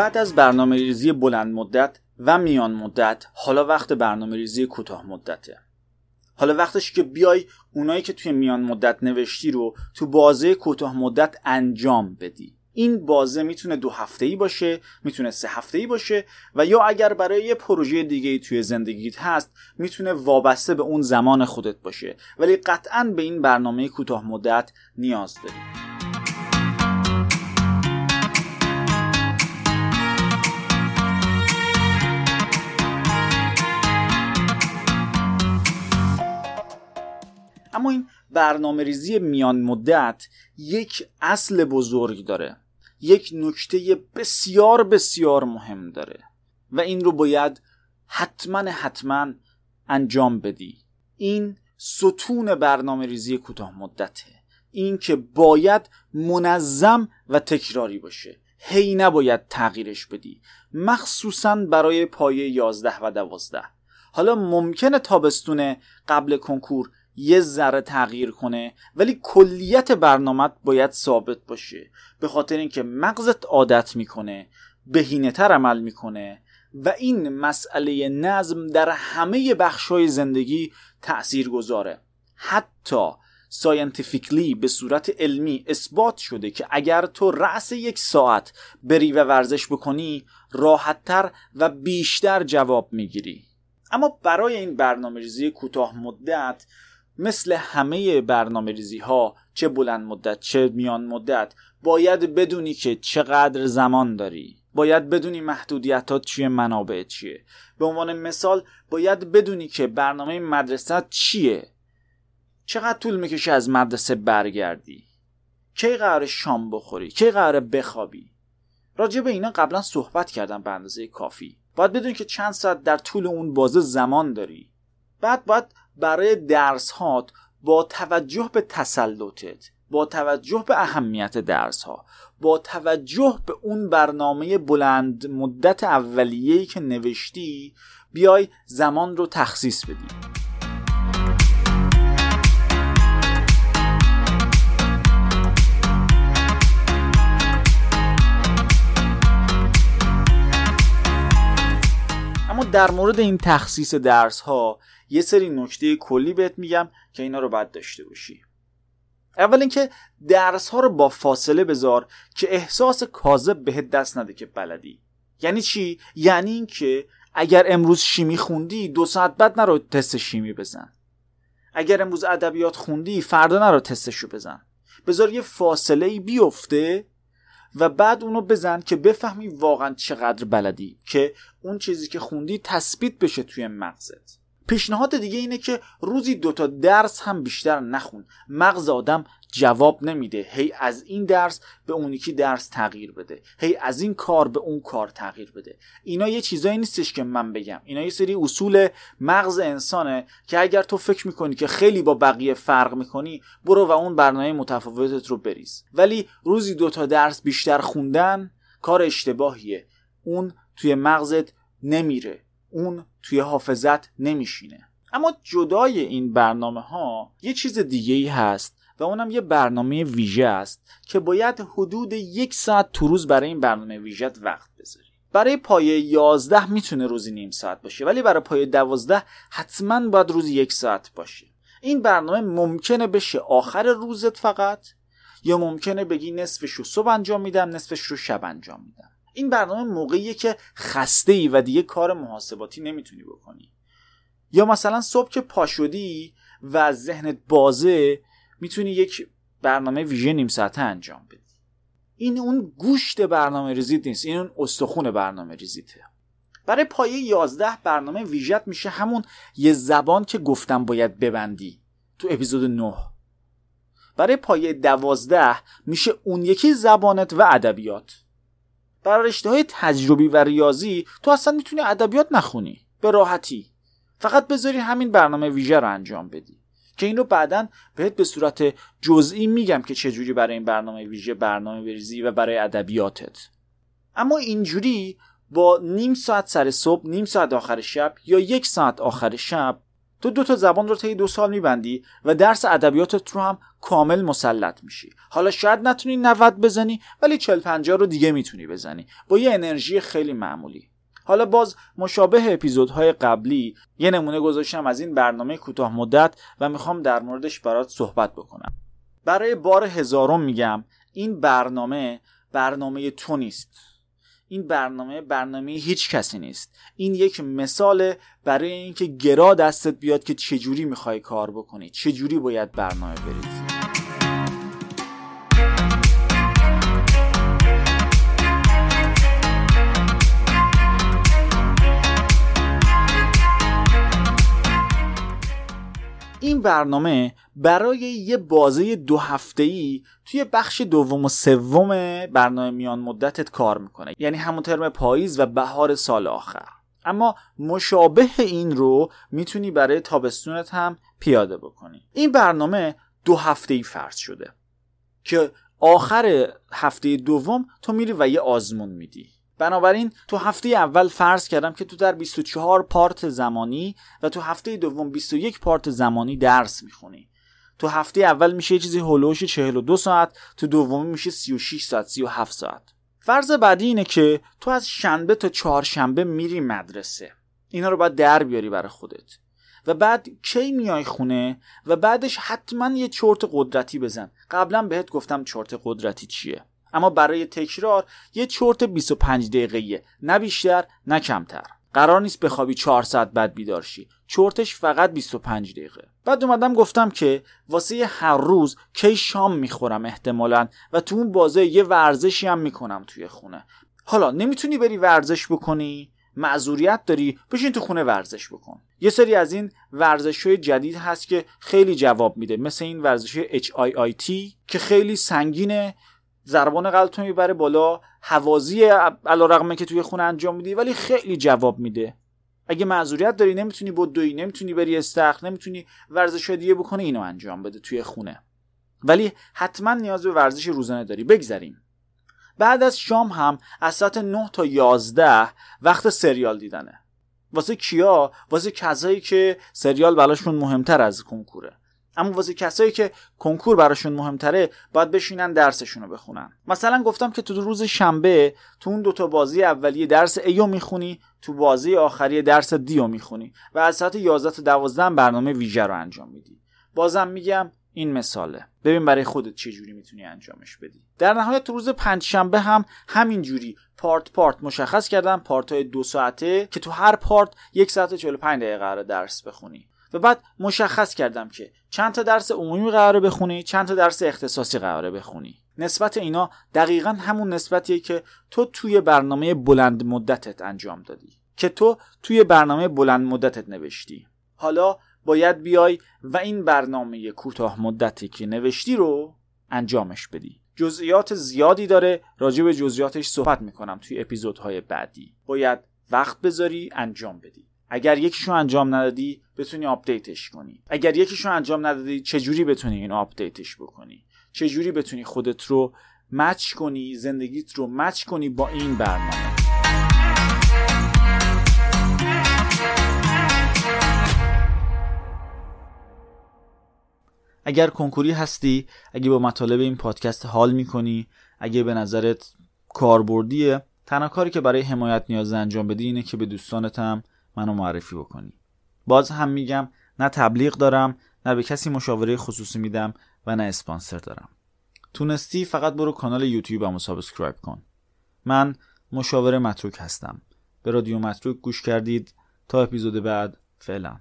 بعد از برنامه ریزی بلند مدت و میان مدت حالا وقت برنامه ریزی کوتاه مدته. حالا وقتش که بیای اونایی که توی میان مدت نوشتی رو تو بازه کوتاه مدت انجام بدی. این بازه می‌تونه دو هفته ای باشه می‌تونه سه هفته ای باشه و یا اگر برای یه پروژه دیگه ای توی زندگیت هست می‌تونه وابسته به اون زمان خودت باشه. ولی قطعا به این برنامه کوتاه مدت نیاز داری. اما این برنامه ریزی میان مدت یک اصل بزرگ داره. یک نکته بسیار بسیار مهم داره. و این رو باید حتما حتما انجام بدی. این ستون برنامه ریزی کوتاه مدته. این که باید منظم و تکراری باشه. هی نباید تغییرش بدی. مخصوصا برای پایه 11 و 12 حالا ممکنه تابستون قبل کنکور یه ذره تغییر کنه ولی کلیت برنامه باید ثابت باشه. به خاطر اینکه مغزت عادت می‌کنه بهینه تر عمل می‌کنه و این مسئله نظم در همه بخشای زندگی تأثیر گذاره حتی ساینتیفیکلی به صورت علمی اثبات شده که اگر تو رأس یک ساعت بری و ورزش بکنی راحتتر و بیشتر جواب می‌گیری. اما برای این برنامه ریزی کوتاه مدت مثل همه برنامه ریزی ها چه بلند مدت چه میان مدت باید بدونی که چقدر زمان داری. باید بدونی محدودیتات چیه منابع چیه. به عنوان مثال باید بدونی که برنامه مدرسه چیه. چقدر طول می‌کشه از مدرسه برگردی؟ کی قرار شام بخوری؟ کی قرار بخوابی؟ راجع به اینا قبلا صحبت کردم به اندازه کافی. باید بدونی که چند ساعت در طول اون بازه زمان داری. بعد باید برای درس هات با توجه به تسلطت با توجه به اهمیت درس ها با توجه به اون برنامه بلند مدت اولیه‌ای که نوشتی بیای زمان رو تخصیص بدی. اما در مورد این تخصیص درس ها یه سری نکته کلی بهت میگم که اینا رو باید داشته باشی. اول اینکه درس ها رو با فاصله بذار که احساس کاذب بهت دست نده که بلدی. یعنی چی؟ یعنی اینکه اگر امروز شیمی خوندی دو ساعت بعد نرو تست شیمی بزن. اگر امروز ادبیات خوندی فردا نرو تستشو بزن. بذار یه فاصله ای بیفته و بعد اونو بزن که بفهمی واقعا چقدر بلدی که اون چیزی که خوندی تثبیت بشه توی مغزت. پیشنهاد دیگه اینه که روزی دوتا درس هم بیشتر نخون. مغز آدم جواب نمیده. هی از این درس به اون یکی درس تغییر بده. هی از این کار به اون کار تغییر بده. اینا یه چیزایی نیستش که من بگم. اینا یه سری اصول مغز انسانه که اگر تو فکر می‌کنی که خیلی با بقیه فرق می‌کنی برو و اون برنامه متفاوتت رو بریز. ولی روزی دوتا درس بیشتر خوندن کار اشتباهیه. اون توی مغزت نمیره. اون توی حافظت نمیشینه. اما جدای این برنامه ها یه چیز دیگه ای هست و اونم یه برنامه ویژه است که باید حدود یک ساعت تو روز برای این برنامه ویژه وقت بذاری. برای پایه 11 می‌تونه روزی نیم ساعت باشه ولی برای پایه 12 حتما باید روزی یک ساعت باشه. این برنامه ممکنه بشه آخر روزت فقط یا ممکنه بگی نصفش رو صبح انجام میدم نصفش رو شب انجام میدم. این برنامه موقعیه که خسته ای و دیگه کار محاسباتی نمی‌تونی بکنی. یا مثلا صبح که پاشدی و ذهنت بازه می‌تونی یک برنامه ویژه نیم ساعته انجام بدی. این اون گوشت برنامه ریزیت نیست این اون استخون برنامه ریزیته. برای پایه 11 برنامه ویژت میشه همون یه زبان که گفتم باید ببندی تو اپیزود 9 برای پایه 12 میشه اون یکی زبانت و ادبیات. برای رشته های تجربی و ریاضی تو اصلا می‌تونی ادبیات نخونی. به راحتی. فقط بذاری همین برنامه ویژه رو انجام بدی. که این رو بعدا بهت به صورت جزئی میگم که چجوری برای این برنامه ویژه برنامه بریزی و برای ادبیاتت. اما اینجوری با نیم ساعت سر صبح نیم ساعت آخر شب یا یک ساعت آخر شب تو دو تا زبان رو طی دو سال میبندی و درس ادبیاتت رو هم کامل مسلط میشی. حالا شاید نتونی 90 بزنی ولی 40 50 رو دیگه می‌تونی بزنی. با یه انرژی خیلی معمولی. حالا باز مشابه اپیزودهای قبلی یه نمونه گذاشتم از این برنامه کوتاه مدت و می‌خوام در موردش برات صحبت بکنم. برای بار هزارم میگم این برنامه برنامه تو نیست. این برنامه برنامه هیچ کسی نیست. این یک مثال برای اینکه گرا دستت بیاد که چجوری می‌خوای کار بکنی چجوری باید برنامه بریزی. برنامه برای یه بازه دو هفته ای توی بخش دوم و سوم برنامه میان مدتت کار می‌کنه. یعنی همون ترم پاییز و بهار سال آخر. اما مشابه این رو می‌تونی برای تابستونت هم پیاده بکنی. این برنامه دو هفته ای فرض شده که آخر هفته دوم تو میری و یه آزمون میدی. بنابراین تو هفته اول فرض کردم که تو در 24 پارت زمانی و تو هفته دوم 21 پارت زمانی درس می‌خونی. تو هفته اول میشه چیزی هلوش 42 ساعت تو دومی میشه 36 ساعت 37 ساعت. فرض بعدی اینه که تو از شنبه تا چهارشنبه میری مدرسه. اینا رو باید در بیاری برای خودت. و بعد کی میای خونه و بعدش حتما یه چرت قدرتی بزن. قبلا بهت گفتم چرت قدرتی چیه. اما برای تکرار یه چرت 25 دقیقه‌ایه. نه بیشتر نه کمتر. قرار نیست بخوابی 4 ساعت بعد بیدار شی. چرتش فقط 25 دقیقه. بعد اومدم گفتم که واسه هر روز کی شام می‌خورم احتمالا و تو اون بازه یه ورزشی هم می‌کنم توی خونه. حالا نمی‌تونی بری ورزش بکنی؟ معذوریت داری؟ بشین تو خونه ورزش بکن. یه سری از این ورزش های جدید هست که خیلی جواب میده. مثل این ورزش HIIT که خیلی سنگینه. ضربان قلبتو می‌بره بالا. حوازی علا رقمه که توی خونه انجام میدی ولی خیلی جواب میده. اگه معذوریت داری نمی‌تونی بدوی نمی‌تونی بری استخر نمی‌تونی ورزش دیگه بکنی اینو انجام بده توی خونه. ولی حتما نیاز به ورزش روزانه داری. بگذریم. بعد از شام هم از ساعت 9 تا 11 وقت سریال دیدنه. واسه کیا؟ واسه کسایی که سریال براشون مهمتر از کنکوره. اما واسه کسایی که کنکور براشون مهمتره باید بشینن درسشون رو بخونن. مثلا گفتم که تو روز شنبه تو اون دوتا بازی اولیه درس ایو می‌خونی تو بازی آخری درس دیو می‌خونی و از ساعت 11 تا 12 برنامه ویژه رو انجام میدی. بازم میگم این مثاله. ببین برای خودت چه جوری می‌تونی انجامش بدی. در نهایت تو روز پنجشنبه هم همین جوری پارت پارت مشخص کردم پارت های دو ساعته که تو هر پارت یک ساعت و 45 دقیقه قرار درس بخونی. و بعد مشخص کردم که چند تا درس عمومی قراره بخونی چند تا درس اختصاصی قراره بخونی. نسبت اینا دقیقا همون نسبتیه که تو توی برنامه بلند مدتت انجام دادی که تو توی برنامه بلند مدتت نوشتی. حالا باید بیای و این برنامه کوتاه مدتی که نوشتی رو انجامش بدی. جزئیات زیادی داره راجع به جزئیاتش صحبت می‌کنم توی اپیزودهای بعدی. باید وقت بذاری انجام بدی. اگر یکیشو انجام ندادی بتونی آپدیتش کنی. اگر یکیشو انجام ندادی چجوری بتونی اینو آپدیتش بکنی؟ چجوری بتونی خودت رو مچ کنی زندگیت رو مچ کنی با این برنامه؟ اگر کنکوری هستی اگه با مطالب این پادکست حال می‌کنی اگه به نظرت کاربردیه تنها کاری که برای حمایت نیاز انجام بدی اینه که به دوستانت هم منو معرفی بکنی. باز هم میگم نه تبلیغ دارم نه به کسی مشاوره خصوصی میدم و نه اسپانسر دارم. تونستی فقط برو کانال یوتیوبمو subscribe کن. من مشاوره متروک هستم. به رادیو متروک گوش کردید. تا اپیزود بعد فعلا.